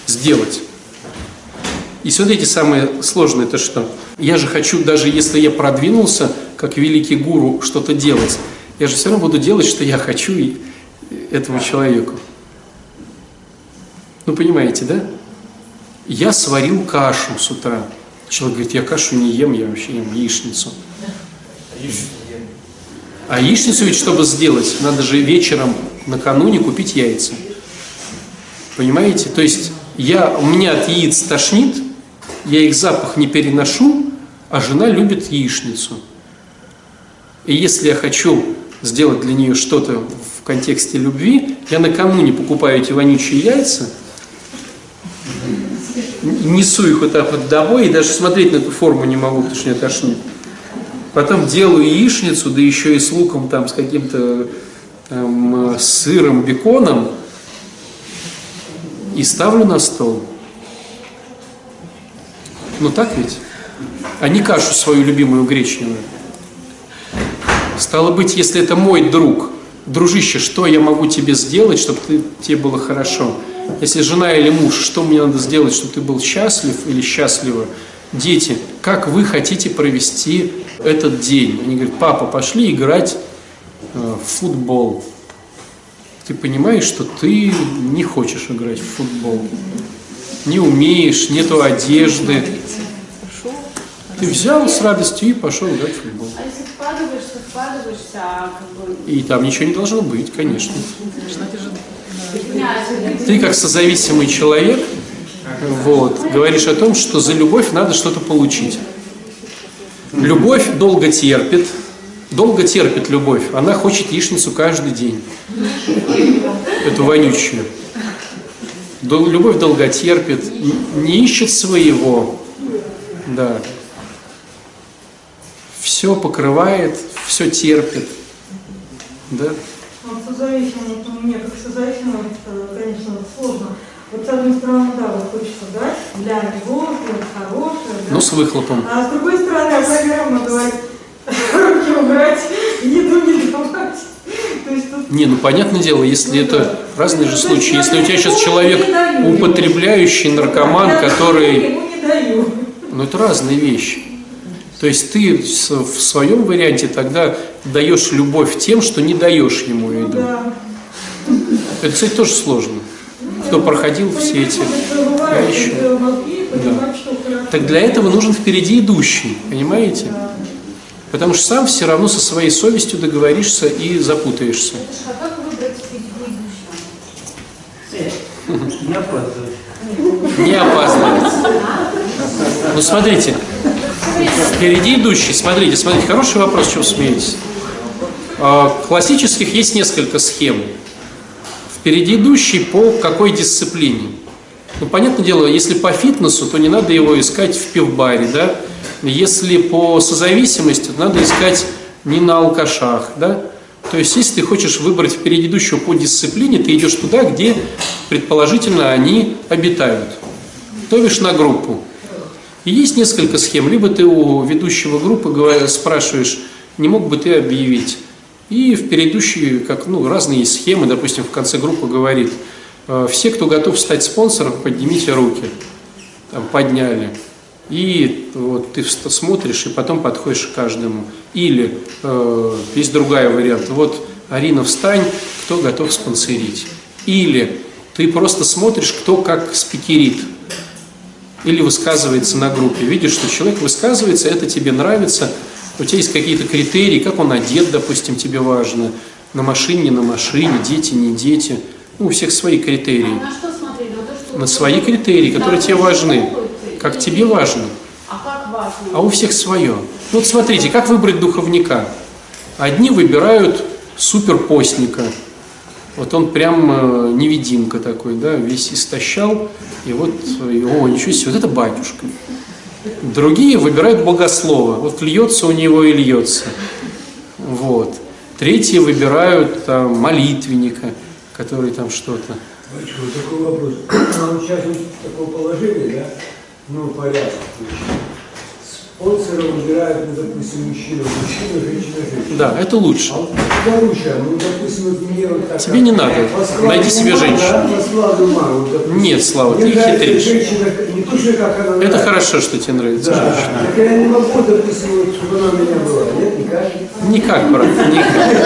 Сделать. И смотрите, самое сложное это что? Я же хочу, даже если я продвинулся, как великий гуру, что-то делать, я же все равно буду делать, что я хочу и этому человеку. Ну, понимаете, да? Я сварил кашу с утра. Человек говорит, я кашу не ем, я вообще ем яичницу. А яичницу ведь, чтобы сделать, надо же вечером накануне купить яйца. Понимаете? То есть я, у меня от яиц тошнит, я их запах не переношу, а жена любит яичницу. И если я хочу сделать для нее что-то в контексте любви, я накануне покупаю эти вонючие яйца, несу их вот так вот домой и даже смотреть на эту форму не могу, потому что меня тошнит. Потом делаю яичницу, да еще и с луком, там, с каким-то там, сыром, беконом, и ставлю на стол. Ну так ведь? А не кашу свою любимую гречневую. Стало быть, если это мой друг, дружище, что я могу тебе сделать, чтобы ты, тебе было хорошо? Если жена или муж, что мне надо сделать, чтобы ты был счастлив или счастлива? Дети, как вы хотите провести этот день? Они говорят, папа, пошли играть э, в футбол. Ты понимаешь, что ты не хочешь играть в футбол. Не умеешь, нету одежды. Ты взял с радостью и пошел играть в футбол. А если вкладываешься, вкладываешься, а как бы... И там ничего не должно быть, конечно. Ты как созависимый человек, вот, говоришь о том, что за любовь надо что-то получить. Любовь долго терпит, долго терпит любовь. Она хочет яичницу каждый день. Эту вонючую. Любовь долго терпит, не ищет своего. Да. Все покрывает, все терпит. Да. Вот созависимым, вот мне как созависимым, это, конечно, сложно. Вот с одной стороны, да, вот хочется дать для него хорошее, да. Ну, с выхлопом. а с другой стороны, а программа говорит, руки убрать, еду не давать. Тут Не, ну понятное дело, если это разные же случаи. Если у тебя сейчас человек употребляющий наркоман, я который ему не даю. Но это разные вещи. То есть ты в своем варианте тогда даешь любовь тем, что не даешь ему еду. Да. Это, кстати, тоже сложно. Кто проходил все эти вещи. Да. Так для этого нужен впереди идущий, понимаете? Потому что сам все равно со своей совестью договоришься и запутаешься. А как выбрать? Не опаздывать. Не опаздывать. Ну смотрите, впереди идущий, смотрите, смотрите, хороший вопрос, чего смеетесь. А, классических есть несколько схем. Впереди идущий по какой дисциплине? Ну, понятное дело, если по фитнесу, то не надо его искать в пивбаре, да? Если по созависимости, то надо искать не на алкашах, да? То есть, если ты хочешь выбрать впереди идущего по дисциплине, ты идешь туда, где, предположительно, они обитают. То бишь на группу. И есть несколько схем. Либо ты у ведущего группы спрашиваешь, не мог бы ты объявить. И в предыдущие, как, ну, разные схемы, допустим, в конце группы говорит, «Э, все, кто готов стать спонсором, поднимите руки. Там, подняли. И вот ты смотришь, и потом подходишь к каждому. Или э, есть другая вариант. Вот, Арина, встань, кто готов спонсорить. Или ты просто смотришь, кто как спикерит. Или высказывается на группе. Видишь, что человек высказывается, это тебе нравится, у тебя есть какие-то критерии, как он одет, допустим, тебе важно, на машине, не на машине, дети, не дети. Ну, у всех свои критерии. А на что смотреть? На, то, что на свои критерии, которые тебе важны. Как тебе важно. А как важно? А у всех свое. Ну, вот смотрите, как выбрать духовника. Одни выбирают суперпостника. Вот он прям э, невидимка такой, да, весь истощал, и вот, и, о, ничего себе, вот это батюшка. Другие выбирают богослова. Вот льется у него и льется. Вот. Третьи выбирают там, молитвенника, который там что-то. Вот такой вопрос. Он сейчас в таком положении, да? Ну, порядок. Спонсора выбирают, ну, допустим, мужчина, мужчина, женщина, женщина. Да, это лучше. А вот лучше? Ну, допустим, вот мне вот так. Тебе не надо. Найди себе женщину. Да, по складу ума, вот, допустим. Нет, Слава, Мне ты хитришь. женщина, не то, что как она Это нравится. хорошо, что тебе нравится Да, женщина. так я не могу, допустим, вот, чтобы она у меня была. Нет, никак. Никак, брат, никак.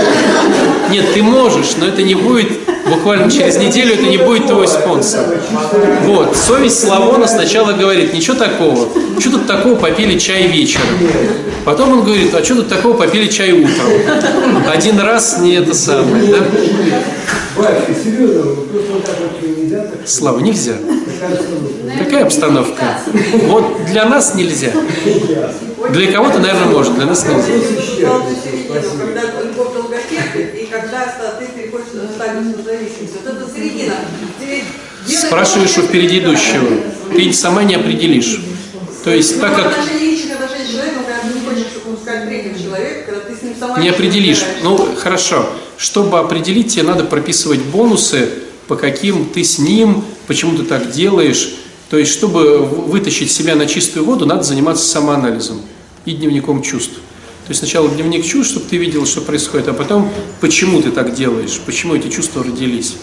Нет, ты можешь, но это не будет, буквально через неделю это не будет твой спонсор. Вот, совесть Славона сначала говорит, ничего такого. Что тут такого попили чай вечером? Потом он говорит, а что тут такого попили чай утром? Один раз не это самое, да? Батюшка, серьезно, просто так Слава, нельзя. Какая обстановка? Вот для нас нельзя. Для кого-то, наверное, может, для нас нельзя. Когда ты переходишь на делаешь- Спрашиваешь у впереди идущего. Ты сама не определишь. То есть, так как не определишь. Ну, хорошо. Чтобы определить, тебе надо прописывать бонусы, по каким ты с ним, почему ты так делаешь. То есть, чтобы вытащить себя на чистую воду, надо заниматься самоанализом и дневником чувств. То есть сначала дневник чувств, чтобы ты видел, что происходит, а потом, почему ты так делаешь, почему эти чувства родились.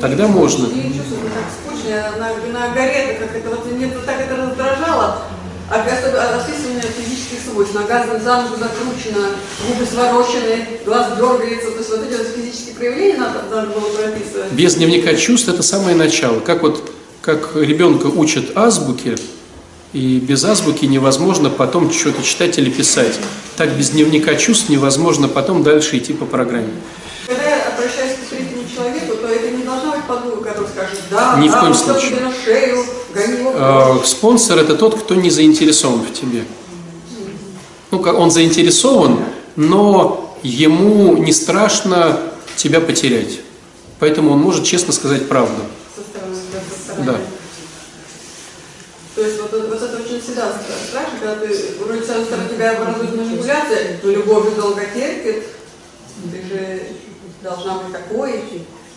Тогда можно. Чувствую, так скучно, на, на горе, как это вот мне так это раздражало. А особенно а описывание физических свойств. Нога за ногу закручена, губы сворочены, глаз дергается. То есть вот эти вот физические проявления надо, надо было прописывать. Без дневника чувств это самое начало. Как вот как ребенка учат азбуке, и без азбуки невозможно потом что-то читать или писать. Так без дневника чувств невозможно потом дальше идти по программе. Когда я обращаюсь к третьему человеку, то это не должна быть подруга, которая скажет, да, Ни в да, коем случае. на шею, прочь. Спонсор это тот, кто не заинтересован в тебе. Ну, как он заинтересован, но ему не страшно тебя потерять. Поэтому он может честно сказать правду. со стороны, да, со стороны. Да. То есть вот, это- вот это очень всегда стра- страшно, когда ты вроде с одной стороны тебя образует манипуляция, то любовь долго терпит, ты же должна быть такой.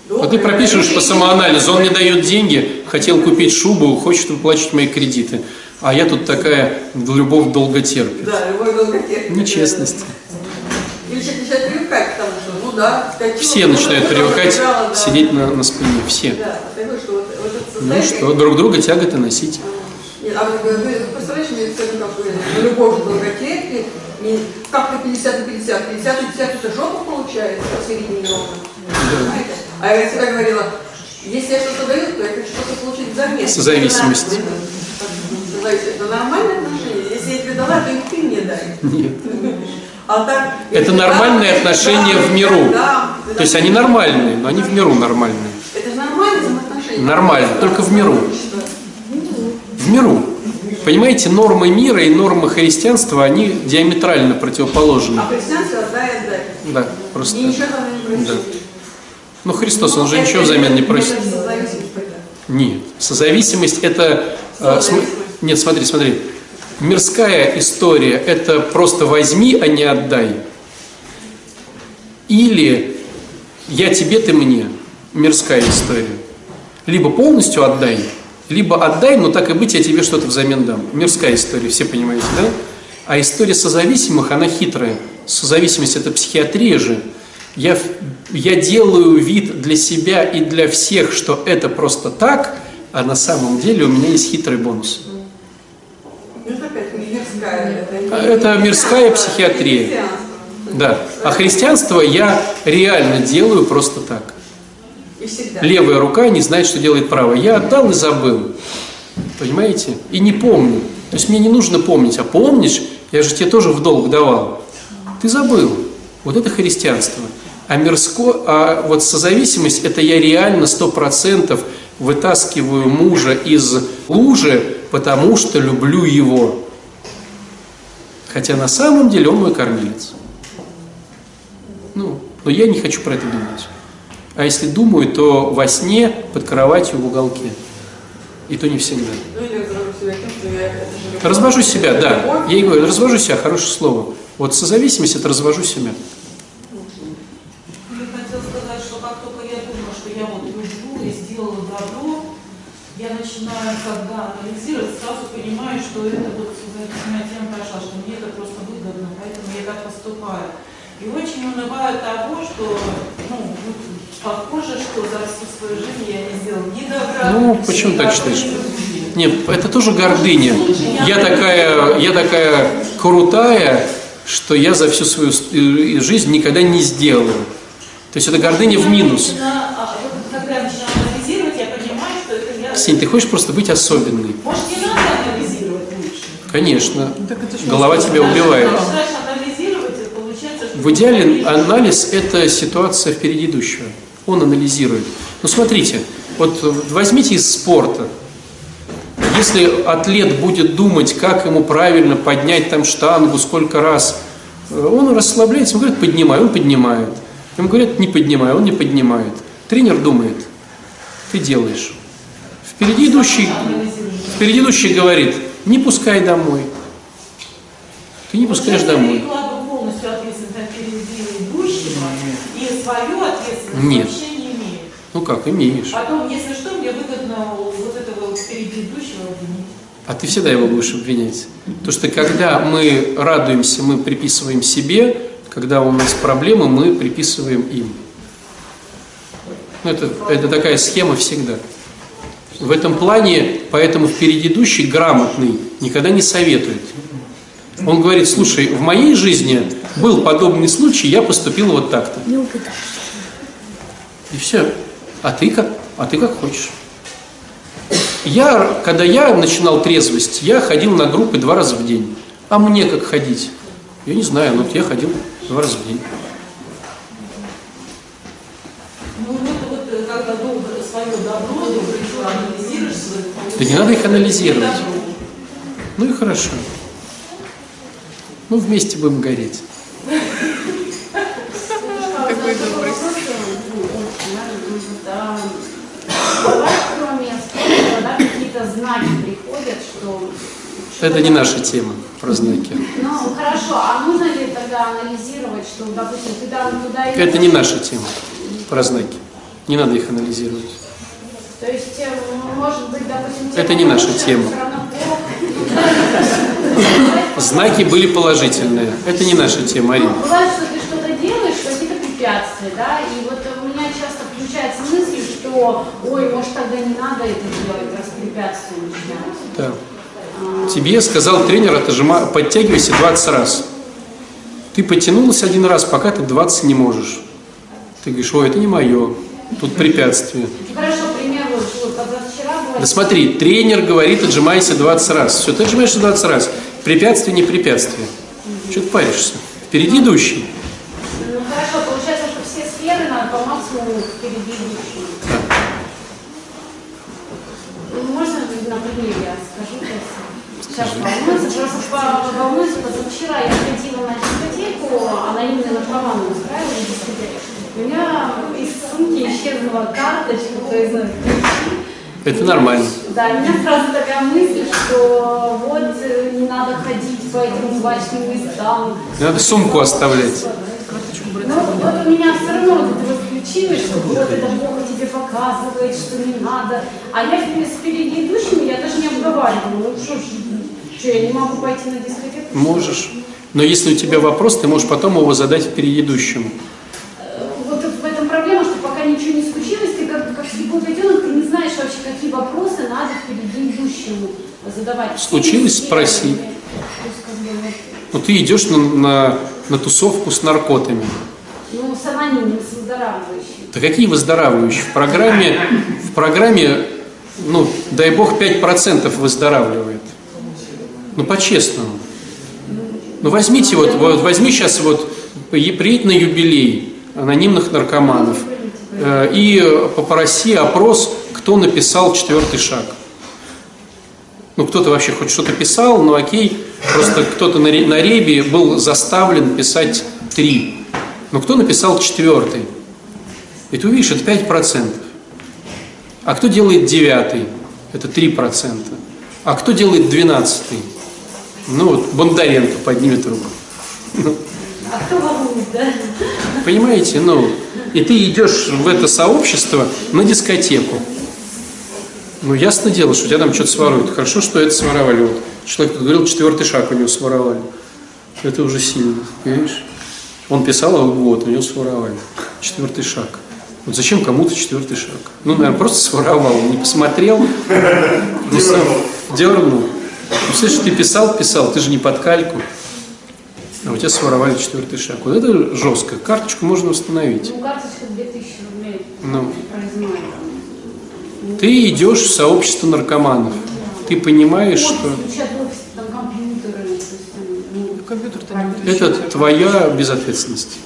А ты пропишешь по самоанализу, он мне дает деньги, хотел купить шубу, хочет выплачивать мои кредиты. А я тут такая, любовь долго терпит. Да, любовь долго терпит. Нечестность. Или человек начинает привыкать к тому, что, ну да, скачу, Все ну, начинают привыкать играла, да. сидеть на, на спине. Все. Да, такое, что вот, вот это Ну что, друг друга тяготы носить. Нет, а э, ты представляешь, на любовь же долготерпит, и как-то 50 на 50, 50 на 50 это жопа получается, посередине ровно. Понимаете? А я всегда говорила, если я что-то даю, то я хочу что-то получить взамен. Созависимость. Это нормальное отношение. Если я тебе дала, то и ты мне дай. Нет. А так, Это нормальные да, отношения да, в миру. да, да, То есть они нормальные, но они в миру нормальные. Это же нормальные взаимоотношения. Нормально, только в миру. В миру. Понимаете, нормы мира и нормы христианства, они диаметрально противоположны. А христианство отдай, отдай. Да, просто. И ничего там не просит. Да. Ну, Христос, он же ничего взамен не просит. Нет. Созависимость это... э, Нет, смотри, смотри. Мирская история – это просто возьми, а не отдай. Или я тебе, ты мне. Мирская история. Либо полностью отдай, либо отдай, но так и быть, я тебе что-то взамен дам. Мирская история, все понимаете, да? А история созависимых, она хитрая. Созависимость – это психиатрия же. Я, я делаю вид для себя и для всех, что это просто так, а на самом деле у меня есть хитрый бонус. Ну, это опять не мирская. Это, не- А это мирская психиатрия. Да. А христианство я реально делаю просто так. Левая рука не знает, что делает правая. Я отдал и забыл. Понимаете? И не помню. То есть мне не нужно помнить. А помнишь, я же тебе тоже в долг давал. Ты забыл. Вот это христианство. А мирско, а вот созависимость, это я реально сто процентов вытаскиваю мужа из лужи, потому что люблю его. Хотя на самом деле он мой кормилец. Ну, но я не хочу про это думать. А если думаю, то во сне, под кроватью, в уголке. И то не всегда. Ну, или развожу себя да. Я и говорю, развожу себя, хорошее слово. Вот созависимость – это развожу себя. Я хотела сказать, что как только я думаю, что я вот люблю и сделала добро, я начинаю, когда анализировать, сразу понимаю, что это вот зависимая тема прошла, что мне это просто выгодно, поэтому я так поступаю. И очень унываю того, что, ну, ну, похоже, что за всю свою жизнь я не сделала ни добра, Ну, почему так считаешь? Нет, это тоже гордыня. Я такая, я такая крутая, что я за всю свою с- э, жизнь никогда не сделаю. То есть это гордыня в минус. А. Ксения, ты хочешь просто быть особенной? Может, не надо анализировать лучше? Конечно. Голова тебя убивает. В идеале анализ – это ситуация впереди идущего. Он анализирует. Ну, смотрите, вот возьмите из спорта. Если атлет будет думать, как ему правильно поднять там штангу, сколько раз, э, он расслабляется, ему говорят, поднимай, он поднимает. Ему говорят, не поднимай, он не поднимает. Тренер думает, ты делаешь. Впереди идущий, впереди идущий говорит, не пускай домой. Ты не пускаешь домой. Я перекладываю полностью ответственность идущего, и свою ответственность Нет. вообще не имею. Ну как, имеешь. Потом, если что, мне выгодно вот этого идущего обвинить. А ты всегда его будешь обвинять. Потому что когда мы радуемся, мы приписываем себе, когда у нас проблемы, мы приписываем им. Ну, это, это такая схема всегда. В этом плане, поэтому впереди идущий грамотный никогда не советует. Он говорит, слушай, в моей жизни был подобный случай, я поступил вот так-то. И все. А ты как? А ты как хочешь. Я, когда я начинал трезвость, я ходил на группы два раза в день. А мне как ходить? Я не знаю, но вот я ходил два раза в день. Ну, доброе, свое добро, доброе анализируешь, свое Да не надо их анализировать. добро. Ну и хорошо. Ну, вместе будем гореть. Какой добрый. Да, какие-то знаки приходят, что... Это не наша тема про знаки. Ну, хорошо, а нужно ли тогда анализировать, что, допустим, ты там туда идешь? Это не наша тема про знаки. Не надо их анализировать. То есть, э, может быть, допустим... Это не наша тема. Знаки были положительные. Это не наша тема, Арина. Ну, бывает, что ты что-то делаешь, какие-то препятствия, да, и вот у меня часто включается мысль, что, ой, может, тогда не надо это делать, раз препятствия начинаются. Да. Тебе сказал тренер, отожима, подтягивайся 20 раз. Ты потянулась один раз, пока ты 20 не можешь. Ты говоришь, ой, это не мое, тут препятствие. Хорошо, пример, вот. Да смотри, тренер говорит, отжимайся 20 раз. Все, ты отжимаешься 20 раз. Препятствие, не препятствие. Что ты паришься? Впереди идущий. Ну хорошо, получается, что все сферы надо по максимуму впереди идущие. Ну, Можно на примере я скажу сейчас? Волнуется, просто волнуется, потому что вчера я ходила на дискотеку, анонимные наркоманы устраивали дискотеку. У меня из сумки исчезла карточка, то есть ну, ключи. Это нормально. Да, у меня сразу такая мысль, что вот э, не надо ходить по этим злачным местам. Надо сумку оставлять. Ну, вот у меня все равно вот это вот включилось, что вот это Бог тебе показывает, что не надо. А я с впереди идущими, я даже не обговаривала. Ну что ж, что, я не могу пойти на дискотеку? Можешь. Но если у тебя вопрос, ты можешь потом его задать впереди идущему. Э, Вот в этом проблема, что пока ничего не случилось, ты как, как слепой котенок, ты не знаешь вообще, какие вопросы надо идущему задавать. Случилось? Спроси. Но ты идешь на, на, на тусовку с наркотами. ну, с анонимным, с выздоравливающим. Да какие выздоравливающие? В программе, в программе ну, дай бог, 5% выздоравливает. Ну, по-честному. Ну, возьмите вот, вот возьми сейчас вот, приедь на юбилей анонимных наркоманов э, и попроси опрос, кто написал четвертый шаг. Ну, кто-то вообще хоть что-то писал, ну окей, просто кто-то на, на ребе был заставлен писать три. Но кто написал четвертый? И ты увидишь, это 5%. А кто делает девятый? Это 3%. А кто делает двенадцатый? Ну вот Бондаренко поднимет руку. А кто волнует, да? понимаете, ну, и ты идешь в это сообщество на дискотеку. Ну, ясно дело, что у тебя там что-то своруют. Хорошо, что это своровали. Вот человек тут говорил, четвертый шаг у него своровали. Это уже сильно, понимаешь? Он писал, а вот, у него своровали. Четвертый шаг. Вот зачем кому-то четвертый шаг? Ну, наверное, просто своровал, не посмотрел. не сам Дернул. Ну, слышишь, ты писал, писал, ты же не под кальку. А у тебя своровали четвертый шаг. Вот это жестко. Карточку можно восстановить. Ну, карточка 2000 рублей Ну. Ты идешь в сообщество наркоманов. Ты понимаешь, что ну, не это твоя безответственность.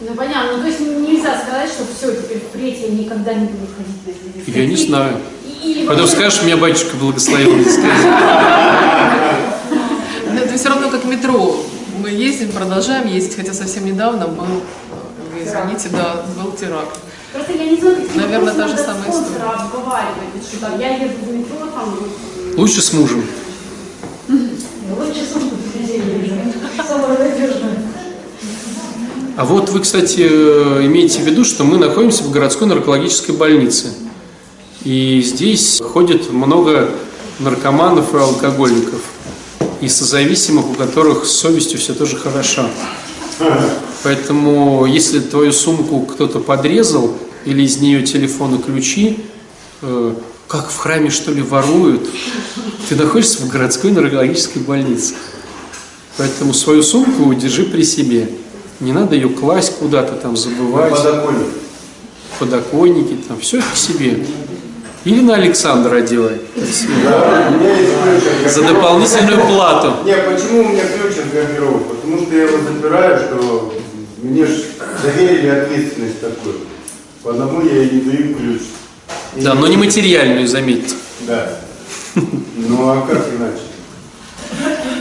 Ну, понятно. Ну, то есть нельзя сказать, что все, теперь впредь я никогда не буду ходить на эти дискотеки. Я не знаю. И- Потом скажешь, меня батюшка благословил. Но это все равно как метро. Мы ездим, продолжаем ездить, хотя совсем недавно был, э, вы извините, да, был теракт. Просто я не знаю, какие Наверное, та же самая история. обговаривать. Что там, я еду в метро, там, Лучше с мужем. Лучше сумку привезли. Самое надежное. А вот вы, кстати, э, имейте в виду, что мы находимся в городской наркологической больнице. И здесь ходит много наркоманов и алкоголиков. И созависимых, у которых с совестью все тоже хорошо. Поэтому, если твою сумку кто-то подрезал, или из нее телефон и ключи, э, как в храме, что ли, воруют, ты находишься в городской наркологической больнице. Поэтому свою сумку держи при себе. Не надо ее класть куда-то там, забывать. Подоконник. Подоконники, там, все к себе. Или на Александра одевай. Да, у меня есть ключ За дополнительную плату. Не, почему у меня ключ от гардероба? Потому что я его запираю, что мне ж доверили ответственность такую. Потому я и не даю ключ. И- Да, но не материальную, заметьте. Да. Ну а как иначе?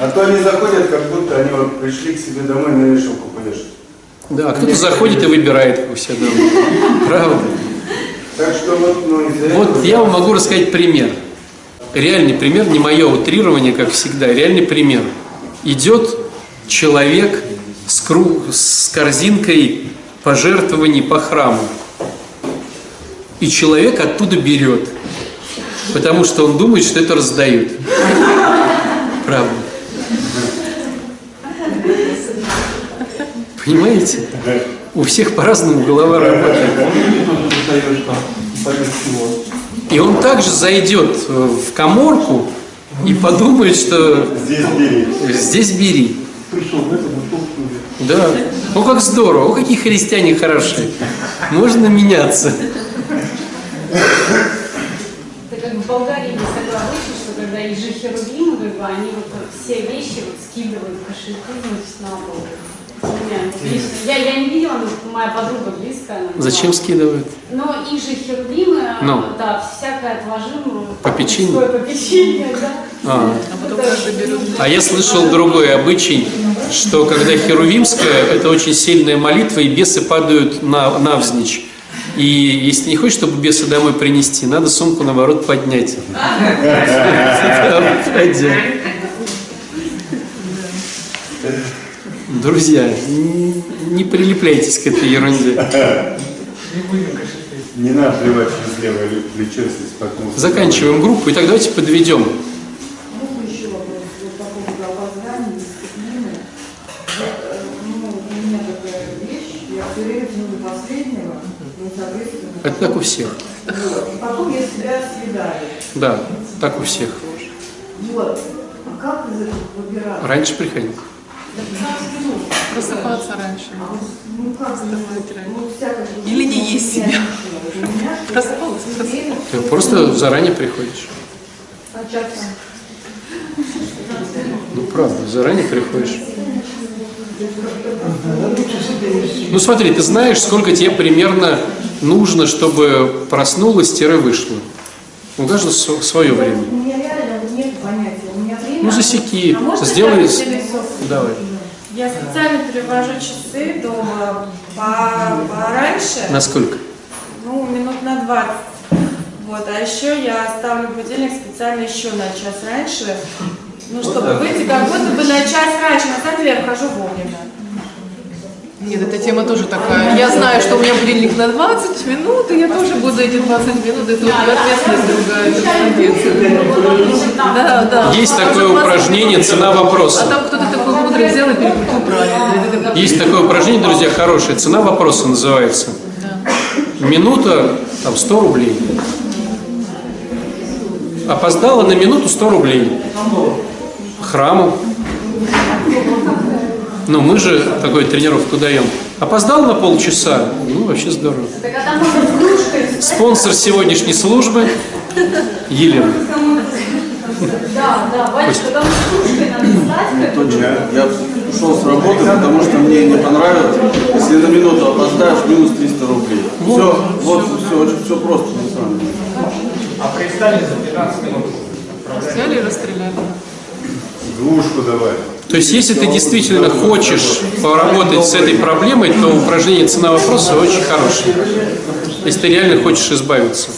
А то они заходят, как будто они вот пришли к себе домой на вешалку повешать. Да, кто-то заходит и выбирает у себя дома. Правда? Так что вот, ну. Вот я вам могу рассказать пример. Реальный пример, не мое утрирование, как всегда, реальный пример. Идет человек с, кру- с корзинкой пожертвований по храму. И человек оттуда берет. Потому что он думает, что это раздают. Правда. Понимаете? У всех по-разному голова работает. И он также зайдет в коморку и подумает, что Здесь бери. здесь бери. Пришел в. Да. О, как здорово, о, какие христиане хорошие. Можно меняться. Это как в Болгарии есть такое обычай, что когда же херувимы, как бы, они вот все вещи вот скидывают в кошельки, значит, на пол. Я, я не видела, но моя подруга близкая. она Зачем была. скидывают? Но их же херувимы, Ну. да, всякое отложим. Попечение? мужское попечение, да. А. А. А я слышал другой обычай, что когда херувимская, это очень сильная молитва, и бесы падают на, навзничь. И если не хочешь, чтобы беса домой принести, надо сумку, наоборот, поднять. Друзья, не прилепляйтесь к этой ерунде. Не надо плевать через левое плечо, если споткнулся. Заканчиваем группу, и так давайте подведем. Можно еще вопрос вот по поводу опоздания, дисциплины. Вот, э, ну, у меня такая вещь, я все время тяну до последнего, ну, соответственно. Это так у всех. Вот. И потом я себя съедаю. Да, так у всех. Вот. А как из этого выбираться? Раньше приходить. Просыпаться раньше. Ну, как бы, ну. Или не есть себя. Просыпалась, Ты просто заранее приходишь. а. Ну, правда, заранее приходишь. Ну, смотри, ты знаешь, сколько тебе примерно нужно, чтобы проснулась-вышла. У каждого св- свое время. У меня реально нет понятия. У меня время... Ну, засеки, А можно сделай... Давай. Я специально перевожу часы дома по- пораньше, Насколько? ну, минут на 20. Вот, а еще я ставлю будильник специально еще на час раньше, ну, чтобы выйти как будто бы на час раньше. На самом деле я вхожу вовремя. Нет, эта тема тоже такая. Я знаю, что у меня будильник на 20 минут, и я тоже буду эти 20 минут, это у тебя ответственность другая. Да, да. Есть А такое уже 20 упражнение «Цена А вопроса». там кто-то такой мудрый взял и перекрутил правильно. Есть такое упражнение, друзья, хорошее. «Цена вопроса» называется. Минута, там, 100 рублей. Опоздала на минуту 100 рублей. Храму. Ну, мы же такую тренировку даем. Опоздал на полчаса? Ну, вообще здорово. А. Спонсор сегодняшней службы Елена. Да, да, батюшка, там с кружкой надо встать. бы. Точно. Я ушел с работы, потому что мне не понравилось. Если на минуту опоздаешь, минус 300 рублей. Все, вот, все, очень все просто на самом деле. А пристали за 15 минут. Взяли и расстреляли. Двушку давай. То есть, если ты действительно хочешь поработать с этой проблемой, то упражнение «Цена вопроса» очень хорошее. Если ты реально хочешь избавиться.